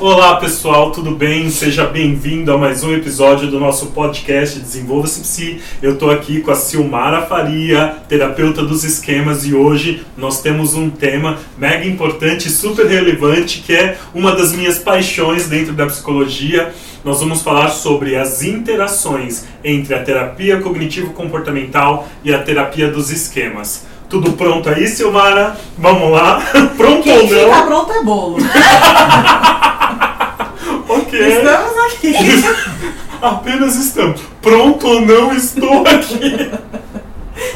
Olá pessoal, tudo bem? Seja bem-vindo a mais um episódio do nosso podcast Desenvolva-se Psi. Eu estou aqui com a Silmara Faria, terapeuta dos esquemas, e hoje nós temos um tema mega importante, super relevante, que é uma das minhas paixões dentro da psicologia. Nós vamos falar sobre as interações entre a terapia cognitivo-comportamental e a terapia dos esquemas. Tudo pronto aí, Silmara? Vamos lá? Pronto Quem ou não? fica pronto é bolo. Ok. Estamos aqui. Apenas estamos. Pronto ou não estou aqui?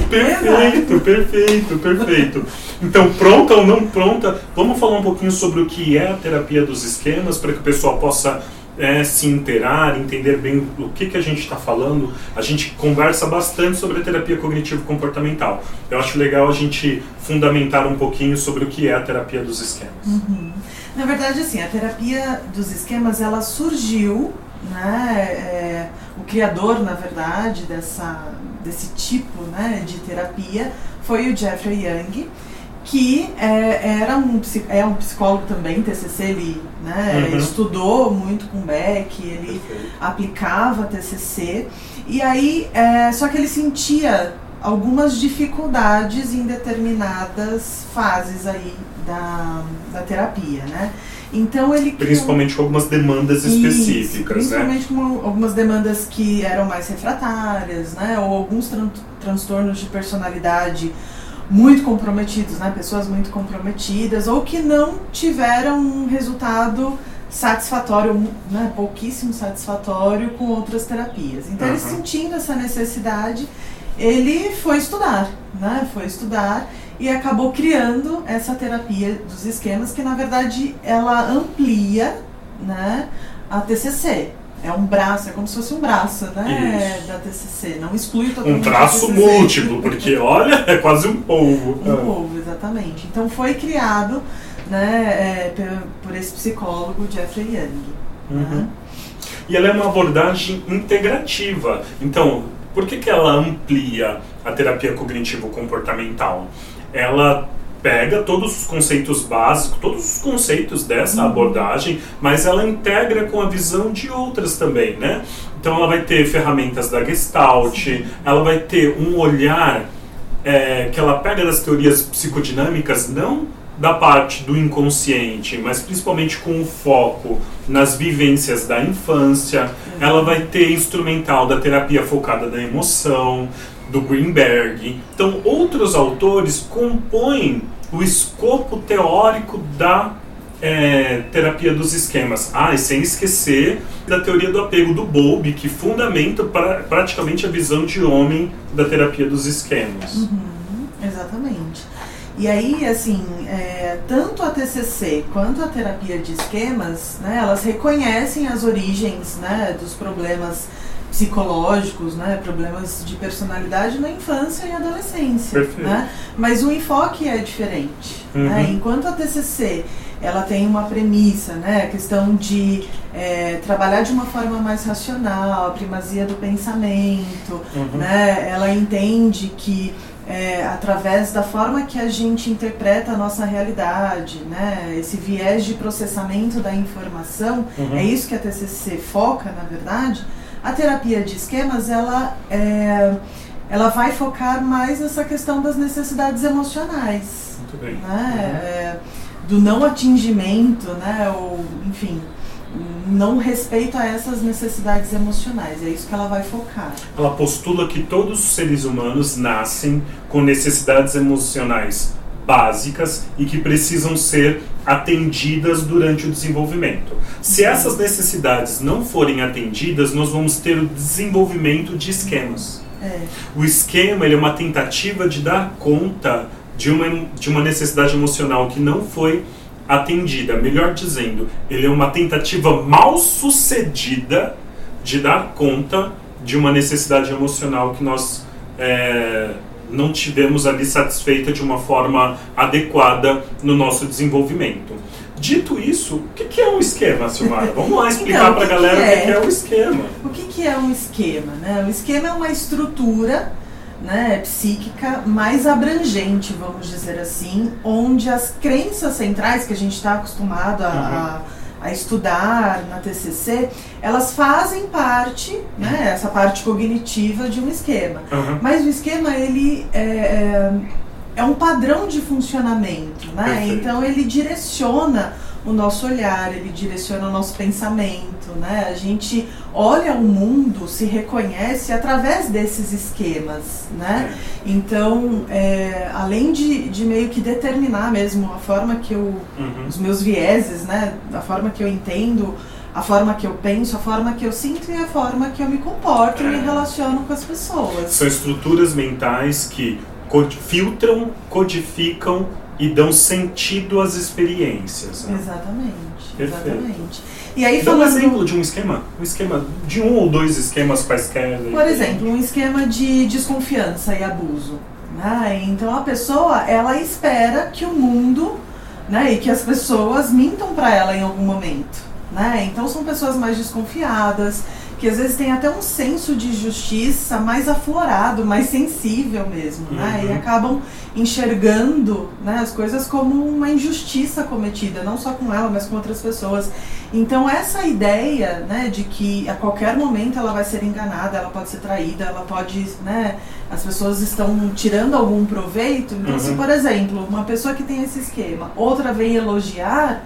Perfeito, perfeito, perfeito. Então, pronta ou não pronta, vamos falar um pouquinho sobre o que é a terapia dos esquemas, para que o pessoal possa é, se inteirar, entender bem o que, que a gente está falando. A gente conversa bastante sobre a terapia cognitivo-comportamental. Eu acho legal a gente fundamentar um pouquinho sobre o que é a terapia dos esquemas. Uhum. Na verdade, assim, a terapia dos esquemas, ela surgiu, né? é, o criador, na verdade, dessa, desse tipo né, de terapia foi o Jeffrey Young, que é, era um, é um psicólogo também, TCC, ele né, Uhum. estudou muito com Beck, ele aplicava TCC e aí é, só que ele sentia algumas dificuldades em determinadas fases aí da, da terapia, né? Então ele Principalmente com algumas demandas Isso, específicas, né? principalmente com algumas demandas que eram mais refratárias, né? Ou alguns tran- transtornos de personalidade muito comprometidos, né? Pessoas muito comprometidas ou que não tiveram um resultado satisfatório, né? Pouquíssimo satisfatório com outras terapias. Então, ele Aham. sentindo essa necessidade, ele foi estudar, né? Foi estudar e acabou criando essa terapia dos esquemas que na verdade ela amplia, né, a TCC. É um braço, é como se fosse um braço, né, Isso. da TCC. Não exclui Um totalmente a traço múltiplo, porque olha, é quase um polvo. Um povo, exatamente. Então foi criado, né, é, por, por esse psicólogo Jeffrey Young. Uhum. né? E ela é uma abordagem integrativa. Então, por que, que ela amplia a terapia cognitivo-comportamental? Ela pega todos os conceitos básicos, todos os conceitos dessa abordagem, mas ela integra com a visão de outras também, né? Então ela vai ter ferramentas da Gestalt, ela vai ter um olhar é, que ela pega das teorias psicodinâmicas, não da parte do inconsciente, mas principalmente com o foco nas vivências da infância. Ela vai ter instrumental da terapia focada na emoção, do Greenberg. Então, outros autores compõem o escopo teórico da é, terapia dos esquemas. Ah, e sem esquecer da teoria do apego do Bowlby, que fundamenta pra, praticamente a visão de homem da terapia dos esquemas. Uhum, exatamente. E aí, assim, é, tanto a TCC quanto a terapia de esquemas, né, elas reconhecem as origens, né, dos problemas psicológicos, né, problemas de personalidade na infância e adolescência, Perfeito. né? Mas o enfoque é diferente, né? Uhum. Enquanto a TCC ela tem uma premissa, né, a questão de é, trabalhar de uma forma mais racional, a primazia do pensamento, Uhum. né? Ela entende que é, através da forma que a gente interpreta a nossa realidade, né? Esse viés de processamento da informação, Uhum. é isso que a TCC foca, na verdade. A terapia de esquemas, ela é, ela vai focar mais nessa questão das necessidades emocionais, Muito bem. né? É, do não atingimento, né? Ou, enfim, não respeito a essas necessidades emocionais. É isso que ela vai focar. Ela postula que todos os seres humanos nascem com necessidades emocionais básicas e que precisam ser atendidas durante o desenvolvimento. Se essas necessidades não forem atendidas, nós vamos ter o desenvolvimento de esquemas. É. O esquema é uma tentativa de dar conta de uma, de uma necessidade emocional que não foi atendida. Melhor dizendo, ele é uma tentativa mal sucedida de dar conta de uma necessidade emocional que nós é, não tivemos ali satisfeita de uma forma adequada no nosso desenvolvimento. Dito isso, o que que é um esquema, Silmara? Vamos lá explicar Então, para a galera que o que é? que é o esquema. O que, que é um esquema? Né? O esquema é uma estrutura né, psíquica mais abrangente, vamos dizer assim, onde as crenças centrais que a gente está acostumado a, a estudar na TCC, elas fazem parte, né, essa parte cognitiva de um esquema. Aham. Mas o esquema, ele é, é, é um padrão de funcionamento, né? Perfeito. Então ele direciona o nosso olhar, ele direciona o nosso pensamento, né? A gente olha o mundo, se reconhece através desses esquemas, né? Então, é, além de, de meio que determinar mesmo a forma que eu, Uhum. os meus vieses, né? A forma que eu entendo, a forma que eu penso, a forma que eu sinto e a forma que eu me comporto e É. me relaciono com as pessoas. São estruturas mentais que filtram, codificam e dão sentido às experiências. né? Exatamente, Perfeito. exatamente. E aí Dá um exemplo de um esquema? Um esquema de um ou dois esquemas quaisquer. aí. por exemplo, um esquema de desconfiança e abuso. Né? Então a pessoa ela espera que o mundo né, e que as pessoas mintam para ela em algum momento. Né? Então são pessoas mais desconfiadas, que às vezes têm até um senso de justiça mais aflorado, mais sensível mesmo, né? Uhum. E acabam enxergando né, as coisas como uma injustiça cometida, não só com ela, mas com outras pessoas. Então essa ideia né, de que a qualquer momento ela vai ser enganada, ela pode ser traída, ela pode, né, as pessoas estão tirando algum proveito. Então, se Uhum. por exemplo, uma pessoa que tem esse esquema, outra vem elogiar,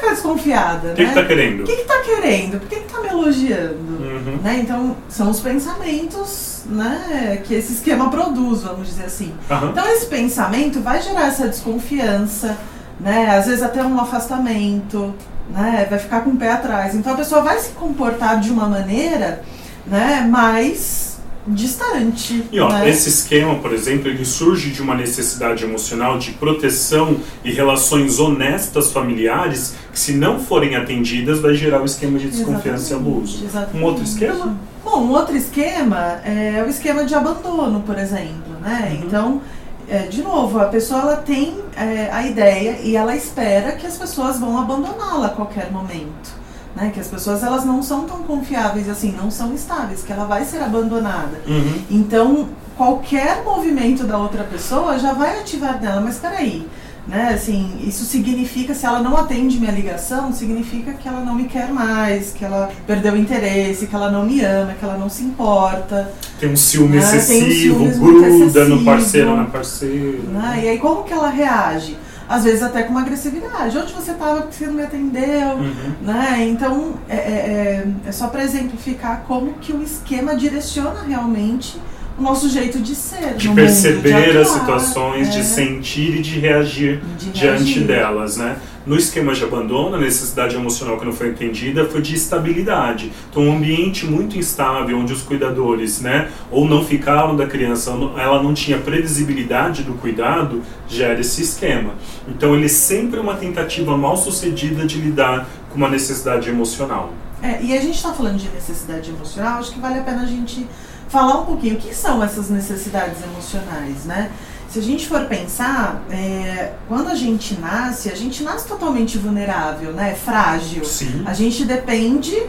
ficar desconfiada, O que, né? que tá querendo? O que, que tá querendo? Por que, que tá me elogiando? Uhum. Né? Então, são os pensamentos né, que esse esquema produz, vamos dizer assim. Aham. Então, esse pensamento vai gerar essa desconfiança, né? às vezes até um afastamento, né? vai ficar com o pé atrás. Então, a pessoa vai se comportar de uma maneira né, mais distante. E ó, né? esse esquema, por exemplo, ele surge de uma necessidade emocional de proteção e relações honestas familiares que, se não forem atendidas, vai gerar o esquema de desconfiança e abuso. Exatamente. Um outro esquema? Bom, um outro esquema é o esquema de abandono, por exemplo, né? Uhum. Então, é, de novo, a pessoa ela tem é, a ideia e ela espera que as pessoas vão abandoná-la a qualquer momento. Né? Que as pessoas elas não são tão confiáveis assim, não são estáveis, que ela vai ser abandonada. Uhum. Então, qualquer movimento da outra pessoa já vai ativar nela, mas peraí, né? Assim, isso significa, se ela não atende minha ligação, significa que ela não me quer mais, que ela perdeu o interesse, que ela não me ama, que ela não se importa. Tem um ciúme um excessivo, ciúmes muito gruda no excessivo. parceiro ou na parceira. Né? E aí como que ela reage? Às vezes até com uma agressividade. Onde você estava porque você não me atendeu? Uhum. Né? Então, é, é, é- é só para exemplificar como que o esquema direciona realmente o nosso jeito de ser. De perceber mundo, de as atuar, situações, é, de sentir e de reagir de diante reagir. delas, né? No esquema de abandono, a necessidade emocional que não foi entendida foi de estabilidade. Então, um ambiente muito instável, onde os cuidadores, né, ou não ficaram da criança, ela não tinha previsibilidade do cuidado, gera esse esquema. Então, ele é sempre uma tentativa mal sucedida de lidar com uma necessidade emocional. É, e a gente está falando de necessidade emocional, acho que vale a pena a gente falar um pouquinho o que são essas necessidades emocionais, né? Se a gente for pensar, é, quando a gente nasce, a gente nasce totalmente vulnerável, né? Frágil. Sim. A gente depende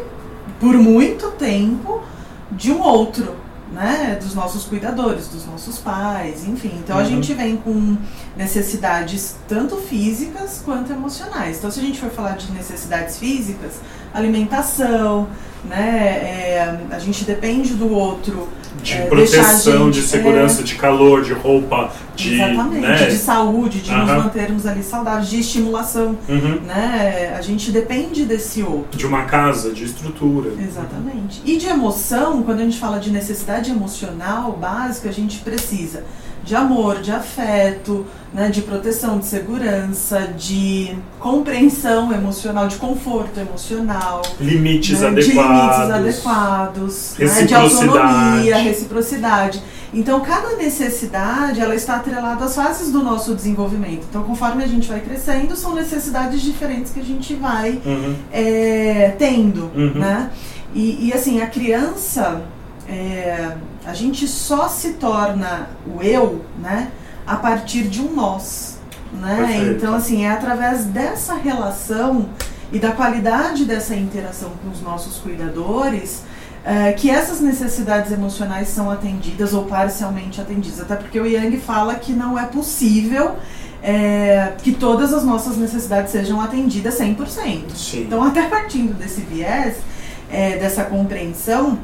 por muito tempo de um outro, né? Dos nossos cuidadores, dos nossos pais, enfim. Então a Uhum. gente vem com necessidades tanto físicas quanto emocionais. Então se a gente for falar de necessidades físicas, alimentação, né? É, a gente depende do outro. De é, proteção, de gente- segurança, de calor, de roupa, de. Exatamente, né? de saúde, de nos Aham. mantermos ali saudáveis, de estimulação, Uhum. né? A gente depende desse outro. De uma casa, de estrutura. Exatamente. E de emoção, quando a gente fala de necessidade emocional básica, a gente precisa de amor, de afeto, né, de proteção, de segurança, de compreensão emocional, de conforto emocional, Limites né, adequados. de limites adequados, né, de autonomia, reciprocidade. Então, cada necessidade ela está atrelada às fases do nosso desenvolvimento. Então, conforme a gente vai crescendo, são necessidades diferentes que a gente vai Uhum. é, tendo, Uhum. né? E, e, assim, a criança, é, a gente só se torna o eu, né? A partir de um nós, né? Perfeito. Então, assim, é através dessa relação e da qualidade dessa interação com os nossos cuidadores é, que essas necessidades emocionais são atendidas ou parcialmente atendidas. Até porque o Yang fala que não é possível é, que todas as nossas necessidades sejam atendidas 100%. Sim. Então, até partindo desse viés, é, dessa compreensão,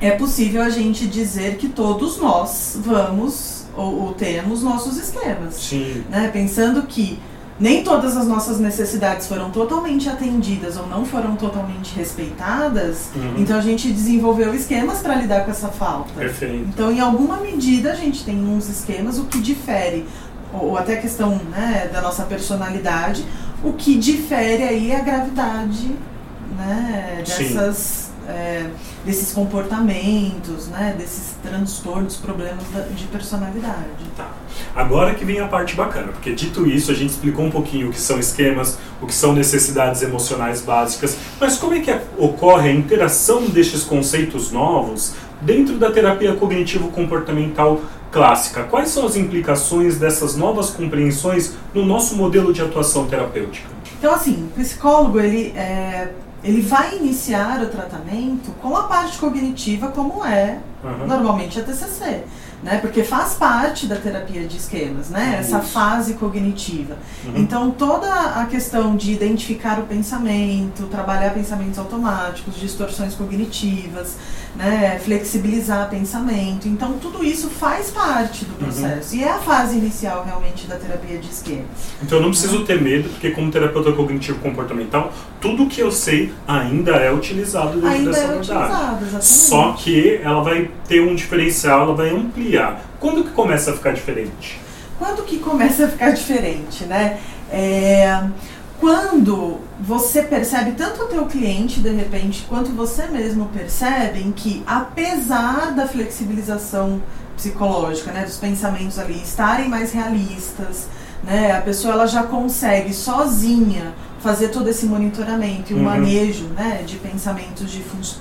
é possível a gente dizer que todos nós vamos ou, ou temos nossos esquemas. Sim. Né? Pensando que nem todas as nossas necessidades foram totalmente atendidas ou não foram totalmente respeitadas, Uhum. então a gente desenvolveu esquemas para lidar com essa falta. Perfeito. Então, em alguma medida, a gente tem uns esquemas, o que difere, ou até a questão né, da nossa personalidade, o que difere aí é a gravidade né, Sim. É, desses comportamentos, né, desses transtornos, problemas de personalidade. Tá. Agora que vem a parte bacana, porque dito isso, a gente explicou um pouquinho o que são esquemas, o que são necessidades emocionais básicas, mas como é que a- ocorre a interação destes conceitos novos dentro da terapia cognitivo-comportamental clássica? Quais são as implicações dessas novas compreensões no nosso modelo de atuação terapêutica? Então, assim, o psicólogo, ele, é, ele vai iniciar o tratamento com a parte cognitiva, como é Aham. normalmente a TCC, né? Porque faz parte da terapia de esquemas, né? Essa Isso. fase cognitiva. Uhum. Então, toda a questão de identificar o pensamento, trabalhar pensamentos automáticos, distorções cognitivas, né? Flexibilizar pensamento. Então, tudo isso faz parte do Uhum. processo. E é a fase inicial, realmente, da terapia de esquemas. Então eu não preciso ter medo, porque como terapeuta cognitivo comportamental, tudo que eu sei ainda é utilizado dentro Ainda dessa é utilizado, exatamente. Só que ela vai ter um diferencial, ela vai ampliar. Quando que começa a ficar diferente? Quando que começa a ficar diferente, né? É, quando você percebe, tanto o teu cliente, de repente, quanto você mesmo percebem que, apesar da flexibilização psicológica, né, dos pensamentos ali estarem mais realistas, né, a pessoa ela já consegue sozinha fazer todo esse monitoramento e o Uhum. manejo né, de pensamentos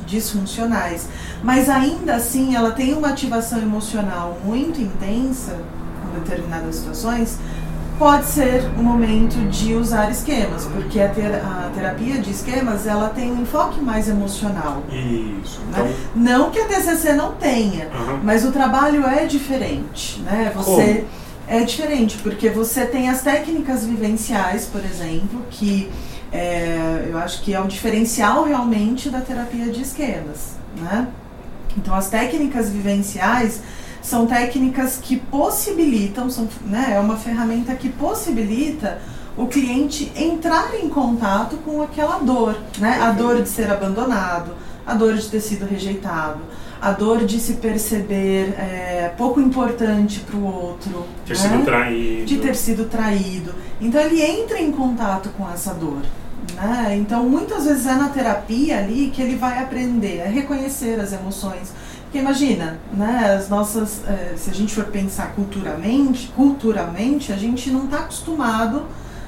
disfuncionais, mas ainda assim ela tem uma ativação emocional muito intensa em determinadas situações, pode ser o momento de usar esquemas, porque a, ter- a terapia de esquemas ela tem um enfoque mais emocional. Isso. Então, Né? Não que a TCC não tenha, aham. mas o trabalho é diferente, né? Você é diferente porque você tem as técnicas vivenciais, por exemplo, que é, eu acho que é o diferencial realmente da terapia de esquemas, né? Então as técnicas vivenciais são técnicas que possibilitam, são, né, é uma ferramenta que possibilita o cliente entrar em contato com aquela dor, né? A dor de ser abandonado, a dor de ter sido rejeitado, a dor de se perceber é, pouco importante para o outro, ter né? sido traído. de ter sido traído. Então ele entra em contato com essa dor. Né? Então muitas vezes é na terapia ali que ele vai aprender a reconhecer as emoções. Porque imagina, né, as nossas, eh, se a gente for pensar culturalmente, culturalmente a gente não está acostumado,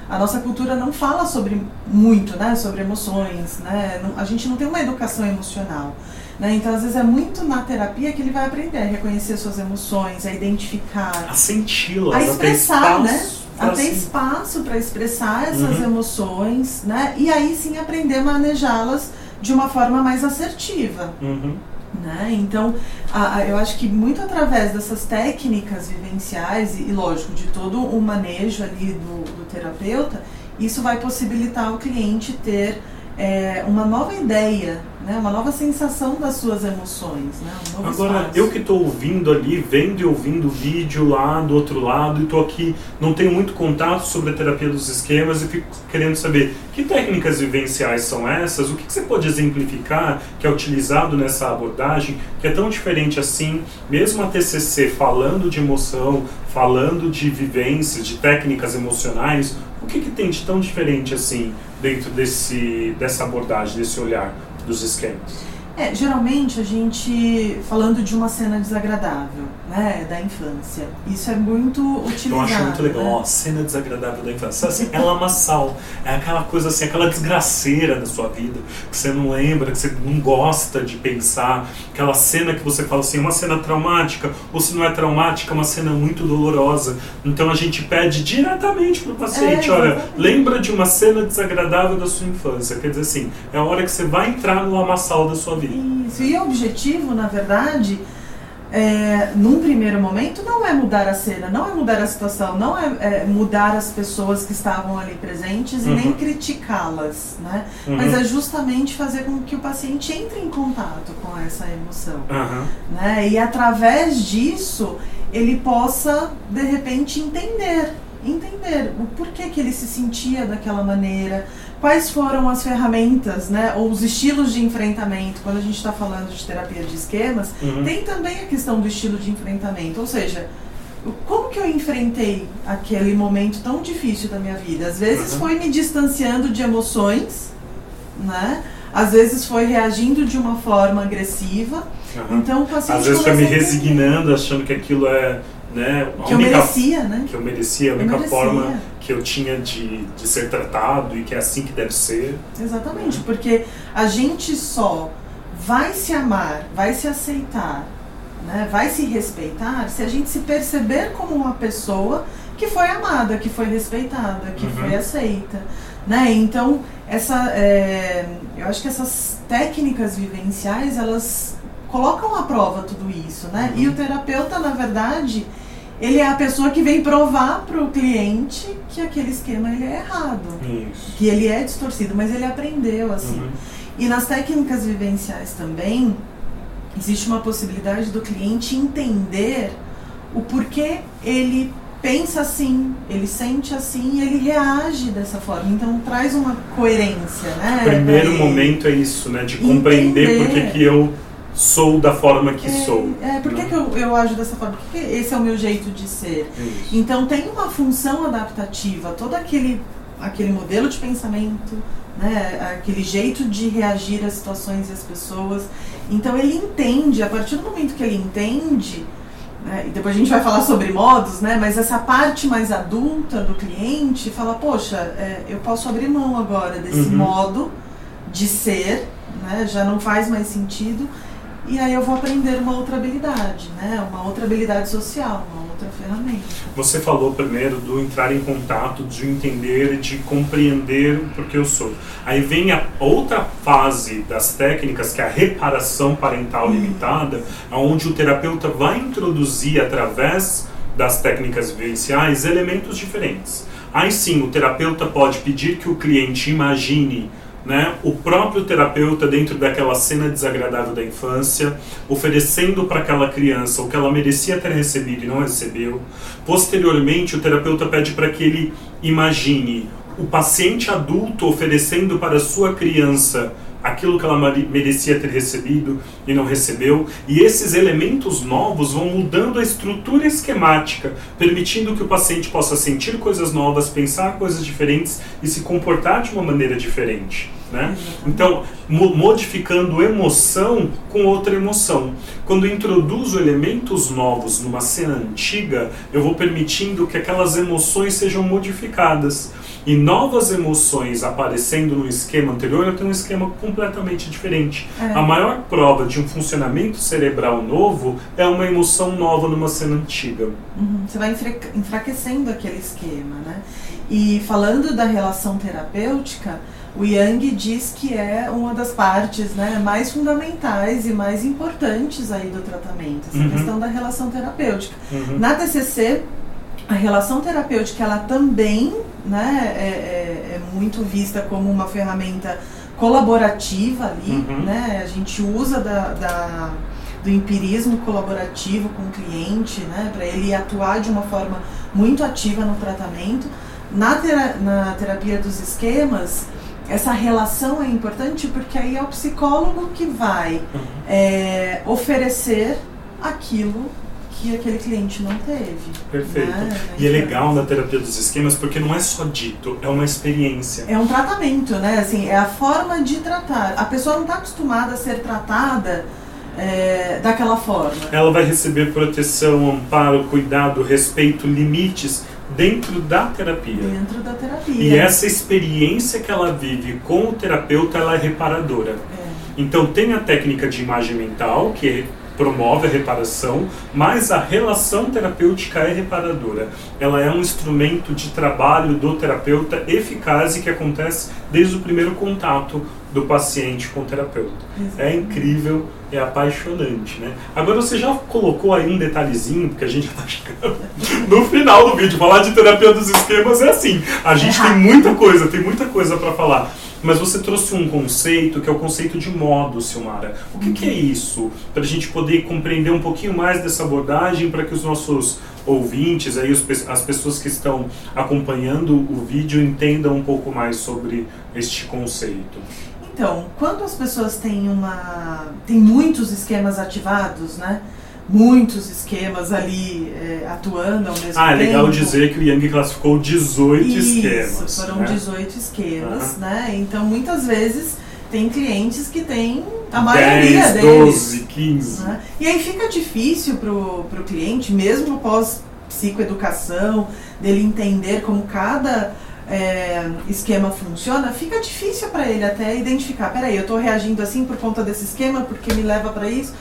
a nossa cultura não fala sobre muito, né, sobre emoções, né, a gente não tem uma educação emocional. Né? Então, às vezes, é muito na terapia que ele vai aprender a reconhecer suas emoções, a identificar, A senti-las, a expressar, né? A ter se- espaço para expressar essas Uhum. emoções, né? E aí sim aprender a manejá-las de uma forma mais assertiva, Uhum. Né? Então, a- a- eu acho que muito através dessas técnicas vivenciais e, e, lógico, de todo o manejo ali do, do terapeuta, isso vai possibilitar o cliente ter é, uma nova ideia, né? Uma nova sensação das suas emoções, né? Um Agora, espaço. eu que estou ouvindo ali, vendo e ouvindo o vídeo lá do outro lado, e estou aqui, não tenho muito contato sobre a terapia dos esquemas e fico querendo saber que técnicas vivenciais são essas, o que, que você pode exemplificar que é utilizado nessa abordagem, que é tão diferente assim, mesmo a TCC falando de emoção, falando de vivências, de técnicas emocionais, o que, que tem de tão diferente assim dentro desse, dessa abordagem, desse olhar dos esquemas? É, geralmente a gente falando de uma cena desagradável, né, da infância. Isso é muito utilizado. Eu acho muito legal, né? ó, cena desagradável da infância. Assim, é lamaçal, é aquela coisa assim, aquela desgraceira da sua vida, que você não lembra, que você não gosta de pensar, aquela cena que você fala assim, uma cena traumática, ou se não é traumática, uma cena muito dolorosa. Então a gente pede diretamente para o paciente, É, olha, lembra de uma cena desagradável da sua infância. Quer dizer assim, é a hora que você vai entrar no lamaçal da sua vida. Isso. E o objetivo, na verdade, é, num primeiro momento, não é mudar a cena, não é mudar a situação, não é, é mudar as pessoas que estavam ali presentes Uhum. e nem criticá-las, né? Uhum. Mas é justamente fazer com que o paciente entre em contato com essa emoção, Aham. né? E através disso ele possa de repente entender, entender o porquê que ele se sentia daquela maneira, quais foram as ferramentas, né? Ou os estilos de enfrentamento. Quando a gente está falando de terapia de esquemas, Uhum. tem também a questão do estilo de enfrentamento, ou seja, como que eu enfrentei aquele momento tão difícil da minha vida? Às vezes Uhum. foi me distanciando de emoções, né? Às vezes foi reagindo de uma forma agressiva. Aham. Então o paciente Às vezes foi me resignando, achando que aquilo é né, a que eu única merecia, né? que eu merecia, a Eu única merecia. forma que eu tinha de, de ser tratado e que é assim que deve ser. Exatamente, porque a gente só vai se amar, vai se aceitar, né, vai se respeitar se a gente se perceber como uma pessoa que foi amada, que foi respeitada, que Uhum. foi aceita. Né? Então, essa, é, eu acho que essas técnicas vivenciais, elas colocam à prova tudo isso. Né? Uhum. E o terapeuta, na verdade, ele é a pessoa que vem provar para o cliente que aquele esquema ele é errado Isso. que ele é distorcido, mas ele aprendeu assim. Uhum. E nas técnicas vivenciais também existe uma possibilidade do cliente entender o porquê ele pensa assim, ele sente assim e ele reage dessa forma. Então traz uma coerência, né? O primeiro ele. momento é isso, né? De compreender por que eu sou da forma que é, sou. É, por que, né? que eu, eu ajo dessa forma? Por que que esse é o meu jeito de ser? Isso. Então tem uma função adaptativa, todo aquele, aquele modelo de pensamento, né, aquele jeito de reagir às situações e às pessoas. Então ele entende, a partir do momento que ele entende, né, e depois a gente vai falar sobre modos, né, mas essa parte mais adulta do cliente fala, poxa, é, eu posso abrir mão agora desse Uhum. modo de ser, né, já não faz mais sentido. E aí eu vou aprender uma outra habilidade, né? Uma outra habilidade social, uma outra ferramenta. Você falou primeiro do entrar em contato, de entender, de compreender o porquê eu sou. Aí vem a outra fase das técnicas, que é a reparação parental Uhum. limitada, onde o terapeuta vai introduzir através das técnicas vivenciais elementos diferentes. Aí sim, o terapeuta pode pedir que o cliente imagine né, o próprio terapeuta dentro daquela cena desagradável da infância, oferecendo para aquela criança o que ela merecia ter recebido e não recebeu. Posteriormente, o terapeuta pede para que ele imagine o paciente adulto oferecendo para sua criança aquilo que ela merecia ter recebido e não recebeu, e esses elementos novos vão mudando a estrutura esquemática, permitindo que o paciente possa sentir coisas novas, pensar coisas diferentes e se comportar de uma maneira diferente. Né? Então, mo- modificando emoção com outra emoção. Quando introduzo elementos novos numa cena antiga, eu vou permitindo que aquelas emoções sejam modificadas. E novas emoções aparecendo no esquema anterior, eu tenho um esquema completamente diferente. É. A maior prova de um funcionamento cerebral novo é uma emoção nova numa cena antiga. Uhum, Você vai enfra- enfraquecendo aquele esquema, né? E falando da relação terapêutica, o Yang diz que é uma das partes né, mais fundamentais e mais importantes aí do tratamento, essa Uhum. questão da relação terapêutica. Uhum. Na TCC, a relação terapêutica ela também né, é, é- é muito vista como uma ferramenta colaborativa ali, Uhum. né? A gente usa da, da- do empirismo colaborativo com o cliente, né, para ele atuar de uma forma muito ativa no tratamento. Na, tera- na terapia dos esquemas, essa relação é importante porque aí é o psicólogo que vai Uhum. é, oferecer aquilo que aquele cliente não teve. Perfeito. né? E é Então, legal na terapia dos esquemas porque não é só dito, é uma experiência. É um tratamento, né? Assim, é a forma de tratar. A pessoa não está acostumada a ser tratada é, daquela forma. Ela vai receber proteção, amparo, cuidado, respeito, limites dentro da terapia. Dentro da terapia. E essa experiência que ela vive com o terapeuta, ela é reparadora. É. Então tem a técnica de imagem mental, que promove a reparação, mas a relação terapêutica é reparadora. Ela é um instrumento de trabalho do terapeuta eficaz e que acontece desde o primeiro contato do paciente com o terapeuta. É incrível, é apaixonante, né? Agora você já colocou aí um detalhezinho, porque a gente já tá chegando no final do vídeo. Falar de terapia dos esquemas é assim. A gente é tem muita coisa, tem muita coisa para falar. Mas você trouxe um conceito que é o conceito de modo, Silmara. O que, que é isso? Para a gente poder compreender um pouquinho mais dessa abordagem, para que os nossos ouvintes, aí as pessoas que estão acompanhando o vídeo entendam um pouco mais sobre este conceito. Então, quando as pessoas têm uma. têm muitos esquemas ativados, né? Muitos esquemas ali é, atuando ao mesmo ah, tempo. Ah, é legal dizer que o Yang classificou 18 Isso, esquemas. Foram né? 18 esquemas, uhum. né? Então muitas vezes tem clientes que têm a maioria 10, deles. 12, 15. Né? E aí fica difícil pro, pro cliente, mesmo após psicoeducação, dele entender como cada é, esquema funciona, fica difícil para ele até identificar. Peraí, eu estou reagindo assim por conta desse esquema, porque me leva para isso.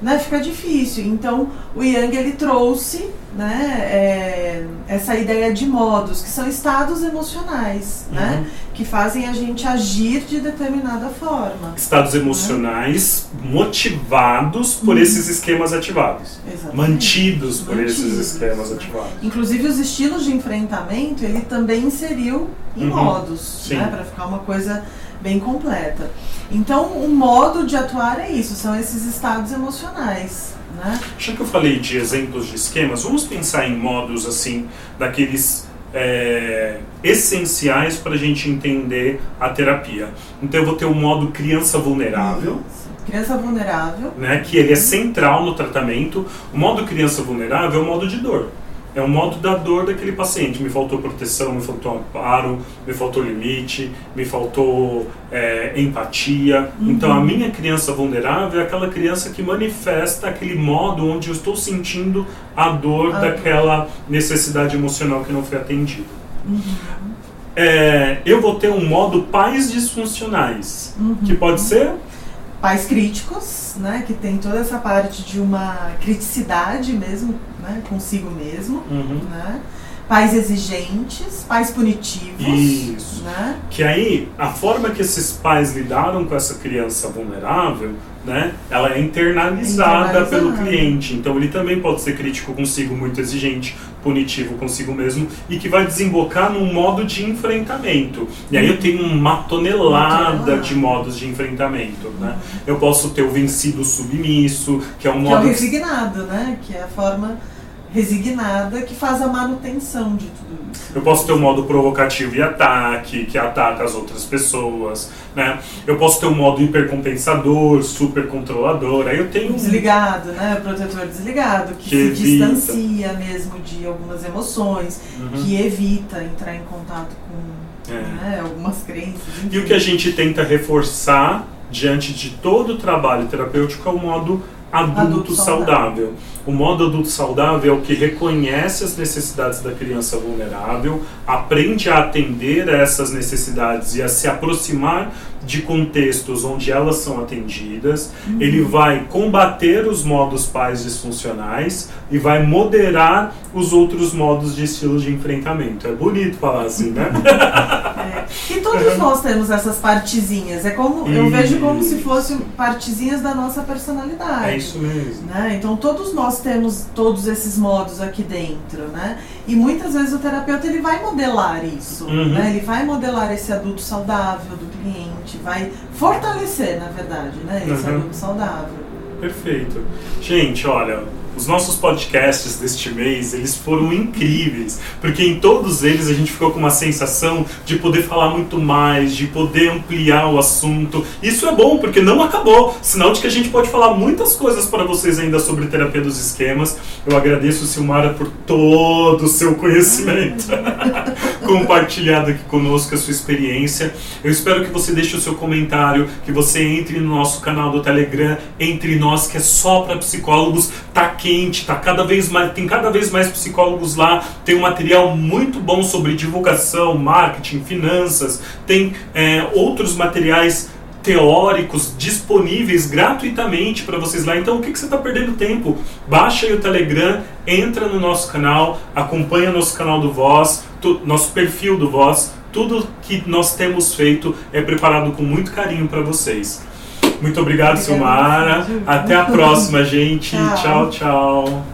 Né, fica difícil. Então, o Yang ele trouxe né, é, essa ideia de modos, que são estados emocionais, uhum. né, que fazem a gente agir de determinada forma. Estados né? emocionais né? motivados por uhum. esses esquemas ativados, Exatamente. mantidos por mantidos, esses esquemas ativados. Inclusive os estilos de enfrentamento ele também inseriu em uhum. modos, né, para ficar uma coisa bem completa. Então, o modo de atuar é isso, são esses estados emocionais. Né? Já que eu falei de exemplos de esquemas, vamos pensar em modos assim, daqueles é, essenciais para a gente entender a terapia. Então eu vou ter o modo criança vulnerável. Criança vulnerável. Né, que ele é central no tratamento. O modo criança vulnerável é o modo de dor é o modo da dor daquele paciente. Me faltou proteção, me faltou amparo, me faltou limite, me faltou é, empatia. Uhum. Então, a minha criança vulnerável é aquela criança que manifesta aquele modo onde eu estou sentindo a dor ah. daquela necessidade emocional que não foi atendida. Uhum. É, eu vou ter um modo pais disfuncionais, uhum. que pode ser pais críticos, né, que tem toda essa parte de uma criticidade mesmo, né, consigo mesmo, uhum. né, pais exigentes, pais punitivos, Isso. né, que aí a forma que esses pais lidaram com essa criança vulnerável né, ela é internalizada pelo cliente. Então ele também pode ser crítico consigo, muito exigente, punitivo consigo mesmo e que vai desembocar num modo de enfrentamento. E aí eu tenho uma tonelada de modos de enfrentamento, né? Eu posso ter o vencido submisso, que é um modo que é o resignado, né? Que é a forma resignada que faz a manutenção de tudo isso. Eu posso ter um modo provocativo e ataque, que ataca as outras pessoas, né? Eu posso ter um modo hipercompensador, super controlador. Aí eu tenho desligado, né? Protetor desligado que, que se evita. distancia mesmo de algumas emoções, uhum. que evita entrar em contato com é. né, algumas crenças. Enfim. E o que a gente tenta reforçar diante de todo o trabalho terapêutico é o modo adulto, adulto saudável. saudável. O modo adulto saudável é o que reconhece as necessidades da criança vulnerável, aprende a atender a essas necessidades e a se aproximar de contextos onde elas são atendidas. Uhum. Ele vai combater os modos pais disfuncionais e vai moderar os outros modos de estilo de enfrentamento. É bonito falar assim, né? E todos nós temos essas partezinhas. É como eu vejo como se fossem partezinhas da nossa personalidade. É isso mesmo. Né? Então todos nós temos todos esses modos aqui dentro, né? E muitas vezes o terapeuta ele vai modelar isso, uhum. né? Ele vai modelar esse adulto saudável do cliente, vai fortalecer, na verdade, né? Esse uhum. adulto saudável. Perfeito. Gente, olha, os nossos podcasts deste mês, eles foram incríveis, porque em todos eles a gente ficou com uma sensação de poder falar muito mais, de poder ampliar o assunto. Isso é bom, porque não acabou, sinal de que a gente pode falar muitas coisas para vocês ainda sobre terapia dos esquemas. Eu agradeço, Silmara, por todo o seu conhecimento compartilhado aqui conosco, a sua experiência. Eu espero que você deixe o seu comentário, que você entre no nosso canal do Telegram, entre nós, que é só para psicólogos, tá quente, tá cada vez mais, tem cada vez mais psicólogos lá, tem um material muito bom sobre divulgação, marketing, finanças, tem é, outros materiais teóricos disponíveis gratuitamente para vocês lá. Então, o que, que você está perdendo tempo? Baixa aí o Telegram, entra no nosso canal, acompanha nosso canal do Voz, tu, nosso perfil do Voz. Tudo que nós temos feito é preparado com muito carinho para vocês. Muito obrigado, Silmara. Até a próxima, gente. tchau. tchau. tchau.